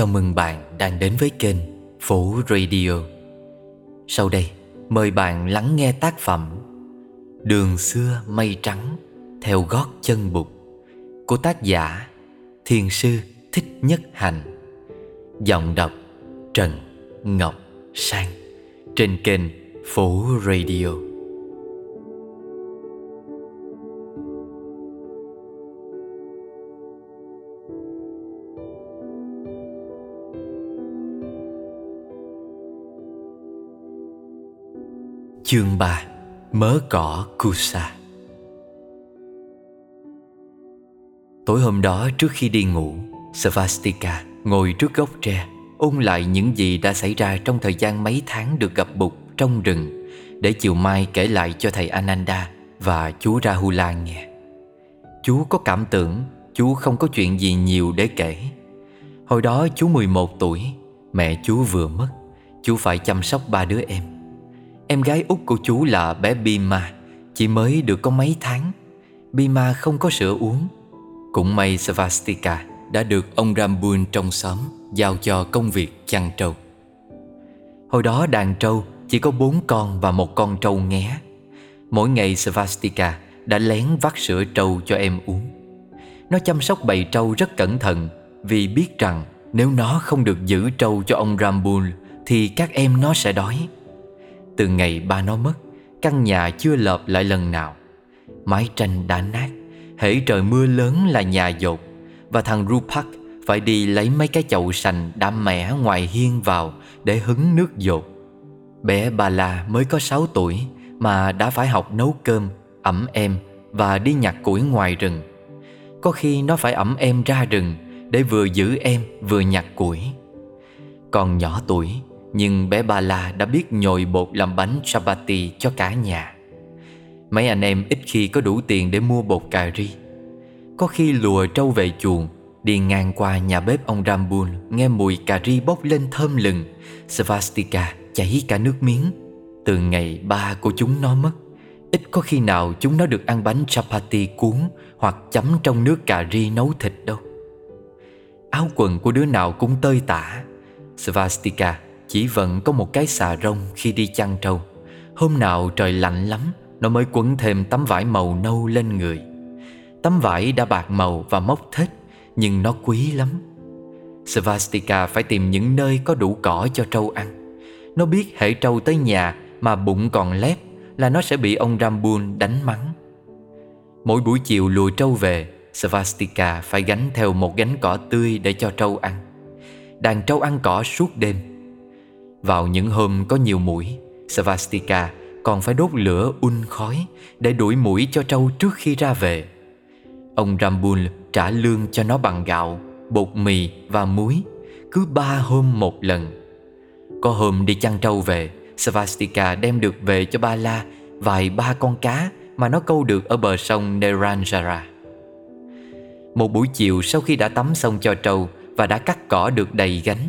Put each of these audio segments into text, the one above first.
chào mừng bạn đang đến với kênh Phố Radio. Sau đây, mời bạn lắng nghe tác phẩm Đường xưa mây trắng theo gót chân bụt Của tác giả Thiền sư Thích Nhất Hành Giọng đọc Trần Ngọc Sang Trên kênh Phố Radio. Chương 3 Mớ cỏ Kusa. Tối hôm đó, trước khi đi ngủ, Svastika ngồi trước gốc tre, Ôn lại những gì đã xảy ra trong thời gian mấy tháng được gặp Bụt trong rừng, Để chiều mai kể lại cho thầy Ananda và chú Rahula nghe. Chú có cảm tưởng, chú không có chuyện gì nhiều để kể. Hồi đó chú 11 tuổi, Mẹ chú vừa mất, Chú phải chăm sóc ba đứa em. Em gái út của chú là bé Bima, Chỉ mới được có mấy tháng. Bima không có sữa uống. Cũng may Svastika đã được ông Rambun trong xóm Giao cho công việc chăn trâu. Hồi đó đàn trâu chỉ có bốn con và một con trâu nghé. Mỗi ngày Svastika đã lén vắt sữa trâu cho em uống. Nó chăm sóc bầy trâu rất cẩn thận Vì biết rằng nếu nó không được giữ trâu cho ông Rambul Thì các em nó sẽ đói từ ngày ba nó mất Căn nhà chưa lợp lại lần nào. Mái tranh đã nát Hễ trời mưa lớn là nhà dột Và thằng Rupak phải đi lấy mấy cái chậu sành đã mẻ ngoài hiên vào Để hứng nước dột. Bé bà La mới có 6 tuổi Mà đã phải học nấu cơm, ẩm em Và đi nhặt củi ngoài rừng. Có khi nó phải ẩm em ra rừng Để vừa giữ em vừa nhặt củi. Còn nhỏ tuổi nhưng bé Ba La đã biết nhồi bột làm bánh chapati cho cả nhà. Mấy anh em ít khi có đủ tiền để mua bột cà ri. Có khi lùa trâu về chuồng, Đi ngang qua nhà bếp ông Rambul Nghe mùi cà ri bốc lên thơm lừng. Svastika chảy cả nước miếng. Từ ngày ba của chúng nó mất, Ít có khi nào chúng nó được ăn bánh chapati cuốn Hoặc chấm trong nước cà ri nấu thịt đâu. Áo quần của đứa nào cũng tơi tả. Svastika chỉ vẫn có một cái xà rông khi đi chăn trâu. Hôm nào trời lạnh lắm, Nó mới quấn thêm tấm vải màu nâu lên người. Tấm vải đã bạc màu và mốc thết, Nhưng nó quý lắm. Svastika phải tìm những nơi có đủ cỏ cho trâu ăn. Nó biết hệ trâu tới nhà mà bụng còn lép Là nó sẽ bị ông Rambun đánh mắng. Mỗi buổi chiều lùi trâu về, Svastika phải gánh theo một gánh cỏ tươi để cho trâu ăn. Đàn trâu ăn cỏ suốt đêm vào những hôm có nhiều mũi Svastika còn phải đốt lửa un khói Để đuổi mũi cho trâu trước khi ra về. Ông Rambul trả lương cho nó bằng gạo, bột mì và muối Cứ ba hôm một lần. Có hôm đi chăn trâu về Svastika đem được về cho ba la Vài ba con cá mà nó câu được ở bờ sông Neranjara. Một buổi chiều sau khi đã tắm xong cho trâu Và đã cắt cỏ được đầy gánh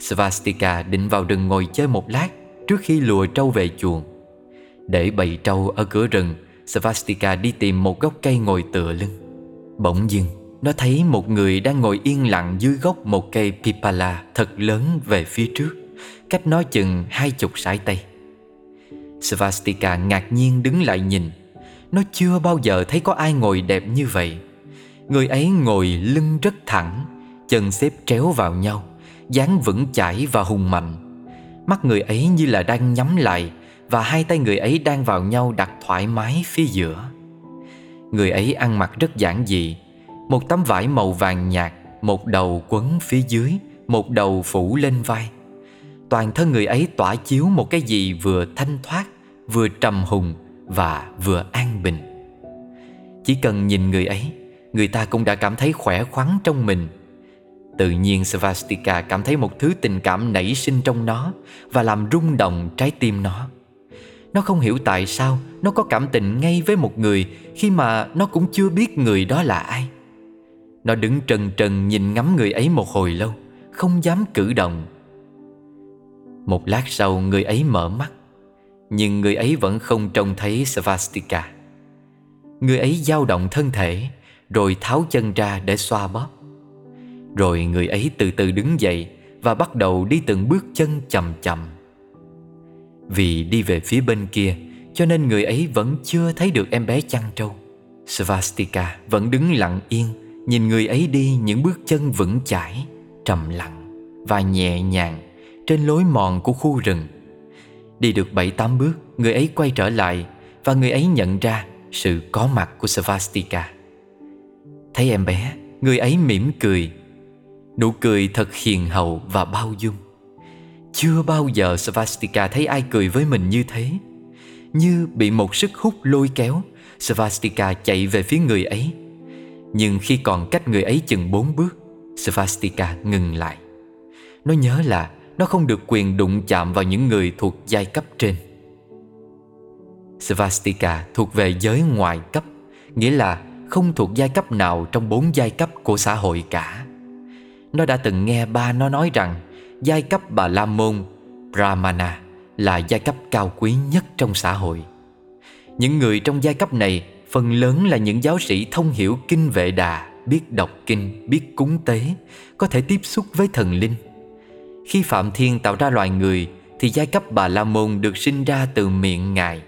Svastika định vào rừng ngồi chơi một lát Trước khi lùa trâu về chuồng. Để bầy trâu ở cửa rừng, Svastika đi tìm một gốc cây ngồi tựa lưng. Bỗng dưng, Nó thấy một người đang ngồi yên lặng dưới gốc một cây pipala thật lớn về phía trước, Cách nó chừng hai chục sải tay. Svastika ngạc nhiên đứng lại nhìn. Nó chưa bao giờ thấy có ai ngồi đẹp như vậy. Người ấy ngồi lưng rất thẳng, Chân xếp tréo vào nhau dáng vững chãi và hùng mạnh. Mắt người ấy như là đang nhắm lại Và hai tay người ấy đang vào nhau đặt thoải mái phía giữa. Người ấy ăn mặc rất giản dị, Một tấm vải màu vàng nhạt, Một đầu quấn phía dưới, Một đầu phủ lên vai. Toàn thân người ấy tỏa chiếu một cái gì vừa thanh thoát, Vừa trầm hùng Và vừa an bình. Chỉ cần nhìn người ấy, Người ta cũng đã cảm thấy khỏe khoắn trong mình. Tự nhiên Svastika cảm thấy một thứ tình cảm nảy sinh trong nó Và làm rung động trái tim nó. Nó không hiểu tại sao Nó có cảm tình ngay với một người Khi mà nó cũng chưa biết người đó là ai. Nó đứng trần trần nhìn ngắm người ấy một hồi lâu, Không dám cử động. Một lát sau, người ấy mở mắt, Nhưng người ấy vẫn không trông thấy Svastika. Người ấy dao động thân thể, Rồi tháo chân ra để xoa bóp. Rồi người ấy từ từ đứng dậy Và bắt đầu đi từng bước chân chậm chậm. Vì đi về phía bên kia, Cho nên người ấy vẫn chưa thấy được em bé chăn trâu. Svastika vẫn đứng lặng yên, Nhìn người ấy đi những bước chân vững chãi, Trầm lặng và nhẹ nhàng Trên lối mòn của khu rừng. Đi được bảy tám bước, Người ấy quay trở lại Và người ấy nhận ra sự có mặt của Svastika. Thấy em bé, Người ấy mỉm cười Nụ cười thật hiền hậu và bao dung. Chưa bao giờ Svastika thấy ai cười với mình như thế. Như bị một sức hút lôi kéo, Svastika chạy về phía người ấy. Nhưng khi còn cách người ấy chừng bốn bước, Svastika ngừng lại. Nó nhớ là Nó không được quyền đụng chạm vào những người thuộc giai cấp trên. Svastika thuộc về giới ngoại cấp, Nghĩa là không thuộc giai cấp nào trong bốn giai cấp của xã hội cả. Nó đã từng nghe ba nó nói rằng Giai cấp Bà La Môn, Brahmana là giai cấp cao quý nhất trong xã hội. Những người trong giai cấp này phần lớn là những giáo sĩ thông hiểu kinh vệ đà Biết đọc kinh, biết cúng tế Có thể tiếp xúc với thần linh. Khi Phạm Thiên tạo ra loài người Thì giai cấp Bà La Môn được sinh ra từ miệng Ngài.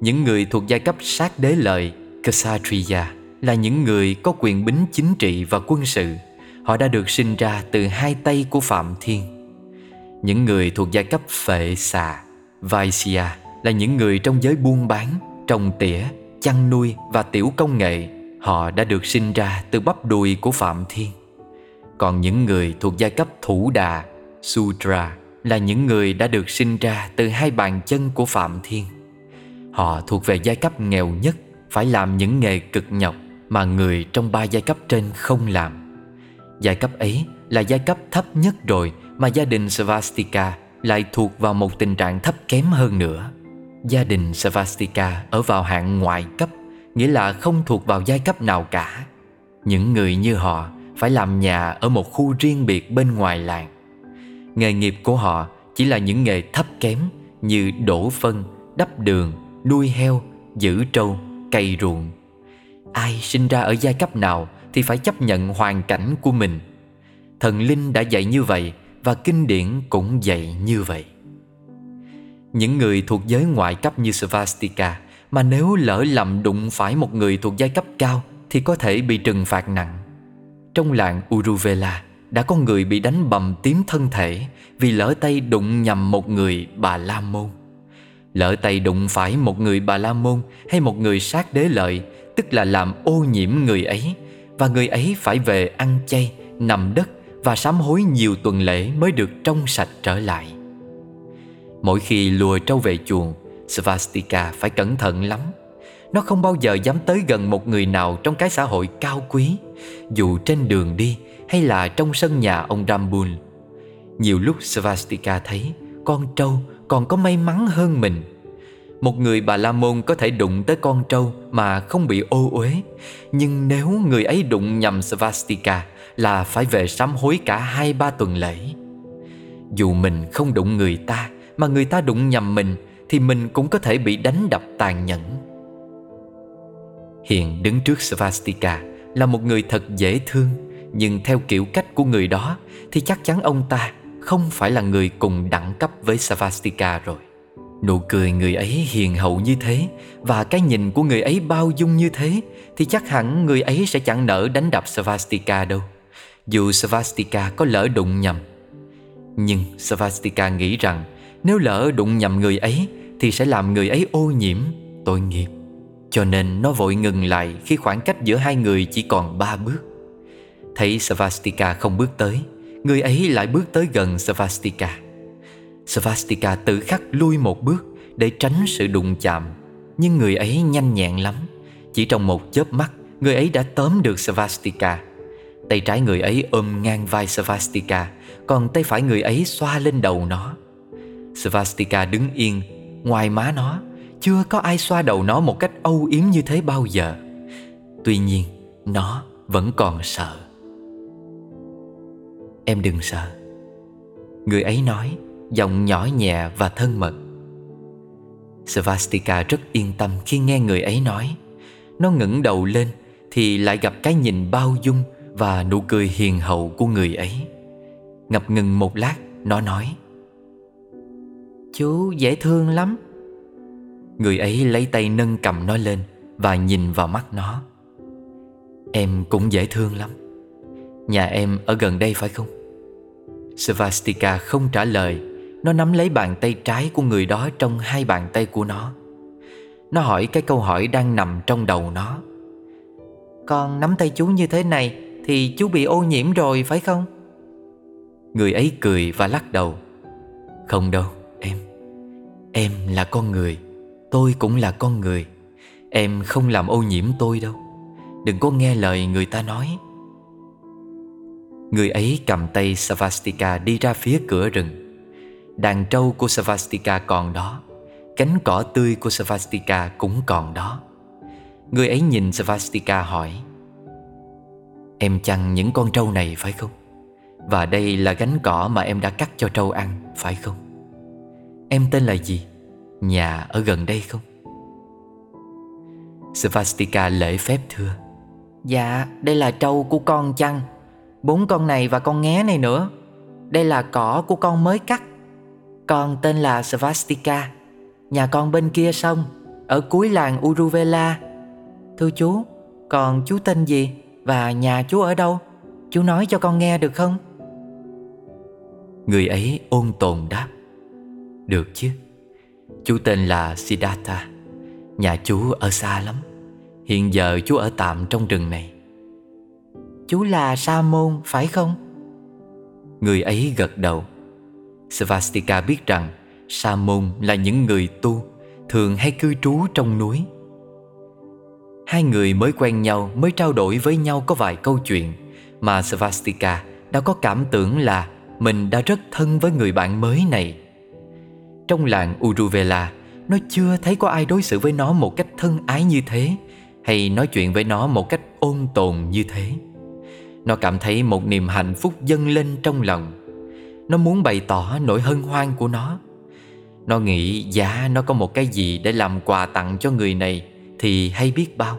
Những người thuộc giai cấp sát đế lợi Kshatriya là những người có quyền bính chính trị và quân sự. Họ đã được sinh ra từ hai tay của Phạm Thiên. Những người thuộc giai cấp phệ xà Vaisya là những người trong giới buôn bán, trồng tỉa, chăn nuôi và tiểu công nghệ. Họ đã được sinh ra từ bắp đùi của Phạm Thiên. Còn những người thuộc giai cấp thủ đà, Sudra Là những người đã được sinh ra từ hai bàn chân của Phạm Thiên. Họ thuộc về giai cấp nghèo nhất Phải làm những nghề cực nhọc mà người trong ba giai cấp trên không làm. Giai cấp ấy là giai cấp thấp nhất rồi Mà gia đình Svastika lại thuộc vào một tình trạng thấp kém hơn nữa. Gia đình Svastika ở vào hạng ngoại cấp Nghĩa là không thuộc vào giai cấp nào cả. Những người như họ phải làm nhà ở một khu riêng biệt bên ngoài làng. Nghề nghiệp của họ chỉ là những nghề thấp kém Như đổ phân, đắp đường, nuôi heo, giữ trâu, cày ruộng. Ai sinh ra ở giai cấp nào thì phải chấp nhận hoàn cảnh của mình. Thần linh đã dạy như vậy Và kinh điển cũng dạy như vậy. Những người thuộc giới ngoại cấp như Svastika Mà nếu lỡ lầm đụng phải một người thuộc giai cấp cao Thì có thể bị trừng phạt nặng. Trong làng Uruvela Đã có người bị đánh bầm tím thân thể Vì lỡ tay đụng nhầm một người bà La Môn. Lỡ tay đụng phải một người bà La Môn Hay một người sát đế lợi, Tức là làm ô nhiễm người ấy và người ấy phải về ăn chay, Nằm đất và sám hối nhiều tuần lễ Mới được trong sạch trở lại. Mỗi khi lùa trâu về chuồng, Svastika phải cẩn thận lắm. Nó không bao giờ dám tới gần một người nào Trong cái xã hội cao quý, Dù trên đường đi Hay là trong sân nhà ông Rambul Nhiều lúc Svastika thấy Con trâu còn có may mắn hơn mình một người bà La Môn có thể đụng tới con trâu mà không bị ô uế. Nhưng nếu người ấy đụng nhầm Svastika là phải về sám hối cả hai ba tuần lễ. Dù mình không đụng người ta, mà người ta đụng nhầm mình, Thì mình cũng có thể bị đánh đập tàn nhẫn. Hiện đứng trước Svastika là một người thật dễ thương, Nhưng theo kiểu cách của người đó Thì chắc chắn ông ta không phải là người cùng đẳng cấp với Svastika rồi. Nụ cười người ấy hiền hậu như thế Và cái nhìn của người ấy bao dung như thế Thì chắc hẳn người ấy sẽ chẳng nỡ đánh đập Svastika đâu. Dù Svastika có lỡ đụng nhầm. Nhưng Svastika nghĩ rằng Nếu lỡ đụng nhầm người ấy Thì sẽ làm người ấy ô nhiễm, tội nghiệp. Cho nên nó vội ngừng lại Khi khoảng cách giữa hai người chỉ còn ba bước. Thấy Svastika không bước tới Người ấy lại bước tới gần Svastika. Svastika tự khắc lui một bước Để tránh sự đụng chạm. Nhưng người ấy nhanh nhẹn lắm. Chỉ trong một chớp mắt, Người ấy đã tóm được Svastika. Tay trái người ấy ôm ngang vai Svastika, Còn tay phải người ấy xoa lên đầu nó. Svastika đứng yên, Ngoài má nó, Chưa có ai xoa đầu nó một cách âu yếm như thế bao giờ. Tuy nhiên, Nó vẫn còn sợ. Em đừng sợ. Người ấy nói Giọng nhỏ nhẹ và thân mật. Svastika rất yên tâm khi nghe người ấy nói. Nó ngẩng đầu lên Thì lại gặp cái nhìn bao dung Và nụ cười hiền hậu của người ấy. Ngập ngừng một lát, Nó nói, Chú dễ thương lắm. Người ấy lấy tay nâng cầm nó lên Và nhìn vào mắt nó. Em cũng dễ thương lắm. Nhà em ở gần đây phải không? Svastika không trả lời. Nó nắm lấy bàn tay trái của người đó Trong hai bàn tay của nó. Nó hỏi cái câu hỏi đang nằm trong đầu nó. Con nắm tay chú như thế này Thì chú bị ô nhiễm rồi, phải không? Người ấy cười và lắc đầu. Không đâu, em. Em là con người. Tôi cũng là con người. Em không làm ô nhiễm tôi đâu. Đừng có nghe lời người ta nói. Người ấy cầm tay Savastika đi ra phía cửa rừng. Đàn trâu của Savastika còn đó Cánh cỏ tươi của Savastika cũng còn đó Người ấy nhìn Savastika hỏi, Em chăn những con trâu này phải không? Và đây là gánh cỏ mà em đã cắt cho trâu ăn, phải không? Em tên là gì? Nhà ở gần đây không? Svastika lễ phép thưa Dạ đây là trâu của con chăn Bốn con này và con nghé này nữa Đây là cỏ của con mới cắt con tên là Svastika. Nhà con bên kia sông Ở cuối làng Uruvela. Thưa chú Còn chú tên gì Và nhà chú ở đâu? Chú nói cho con nghe được không? Người ấy ôn tồn đáp Được chứ. Chú tên là Siddhartha. Nhà chú ở xa lắm. Hiện giờ chú ở tạm trong rừng này. Chú là Sa môn phải không? Người ấy gật đầu Svastika biết rằng Sa môn là những người tu, Thường hay cư trú trong núi. Hai người mới quen nhau, Mới trao đổi với nhau có vài câu chuyện, Mà Svastika đã có cảm tưởng là Mình đã rất thân với người bạn mới này. Trong làng Uruvela, Nó chưa thấy có ai đối xử với nó một cách thân ái như thế, Hay nói chuyện với nó một cách ôn tồn như thế. Nó cảm thấy một niềm hạnh phúc dâng lên trong lòng. Nó muốn bày tỏ nỗi hân hoan của nó. Nó nghĩ giá nó có một cái gì để làm quà tặng cho người này Thì hay biết bao.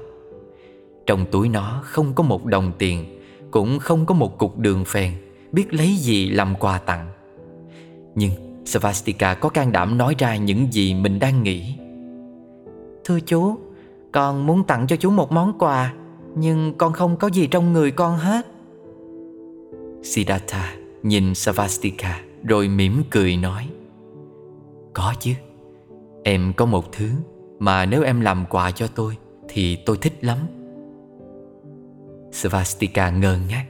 Trong túi nó không có một đồng tiền Cũng không có một cục đường phèn Biết lấy gì làm quà tặng. Nhưng Svastika có can đảm nói ra những gì mình đang nghĩ. Thưa chú Con muốn tặng cho chú một món quà Nhưng con không có gì trong người con hết. Siddhartha nhìn Savastika, rồi mỉm cười nói, Có chứ, Em có một thứ mà nếu em làm quà cho tôi thì tôi thích lắm. Savastika ngơ ngác,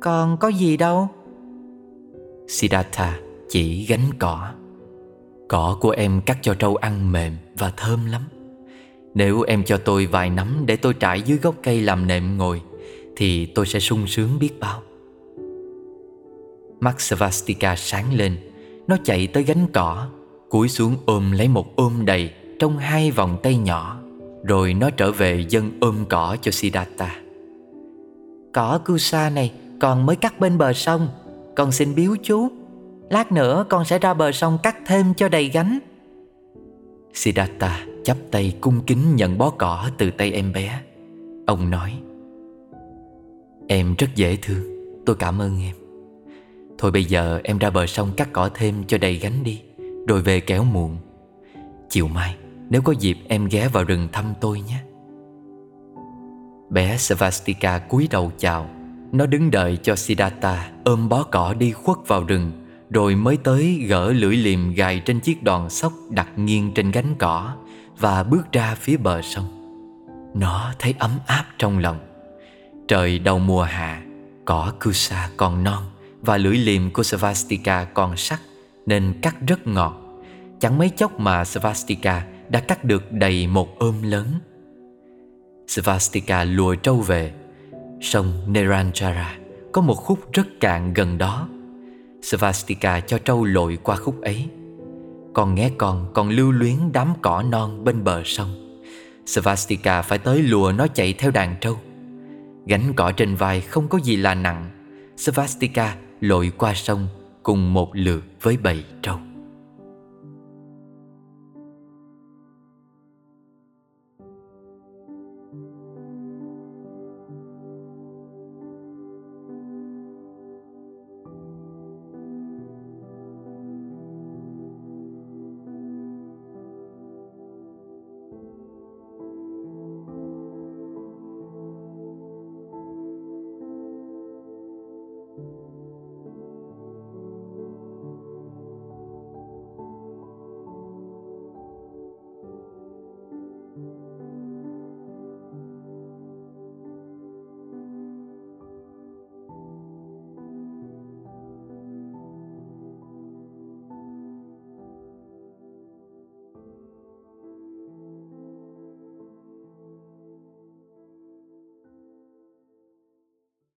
Còn có gì đâu. Siddhartha chỉ gánh cỏ Cỏ của em cắt cho trâu ăn mềm và thơm lắm. Nếu em cho tôi vài nắm để tôi trải dưới gốc cây làm nệm ngồi Thì tôi sẽ sung sướng biết bao. Mắt Svastika sáng lên. Nó chạy tới gánh cỏ, Cúi xuống ôm lấy một ôm đầy Trong hai vòng tay nhỏ, Rồi nó trở về dân ôm cỏ cho Siddhartha. Cỏ Kusa này, còn mới cắt bên bờ sông. Con xin biếu chú, Lát nữa con sẽ ra bờ sông cắt thêm cho đầy gánh. Siddhartha chắp tay cung kính nhận bó cỏ từ tay em bé. Ông nói, Em rất dễ thương, Tôi cảm ơn em. Thôi bây giờ em ra bờ sông cắt cỏ thêm cho đầy gánh đi, Rồi về kéo muộn. Chiều mai, nếu có dịp em ghé vào rừng thăm tôi nhé. Bé Svastika cúi đầu chào. Nó đứng đợi cho Siddhartha ôm bó cỏ đi khuất vào rừng, Rồi mới tới gỡ lưỡi liềm gài trên chiếc đòn sóc đặt nghiêng trên gánh cỏ Và bước ra phía bờ sông. Nó thấy ấm áp trong lòng. Trời đầu mùa hạ, Cỏ Kusa còn non và lưỡi liềm của Svastika còn sắc Nên cắt rất ngọt. Chẳng mấy chốc mà Svastika đã cắt được đầy một ôm lớn. Svastika lùa trâu về. Sông Neranjara có một khúc rất cạn gần đó. Svastika cho trâu lội qua khúc ấy. Con nghe con còn lưu luyến đám cỏ non bên bờ sông. Svastika phải tới lùa nó chạy theo đàn trâu. Gánh cỏ trên vai không có gì là nặng. Svastika lội qua sông cùng một lượt với bầy trâu.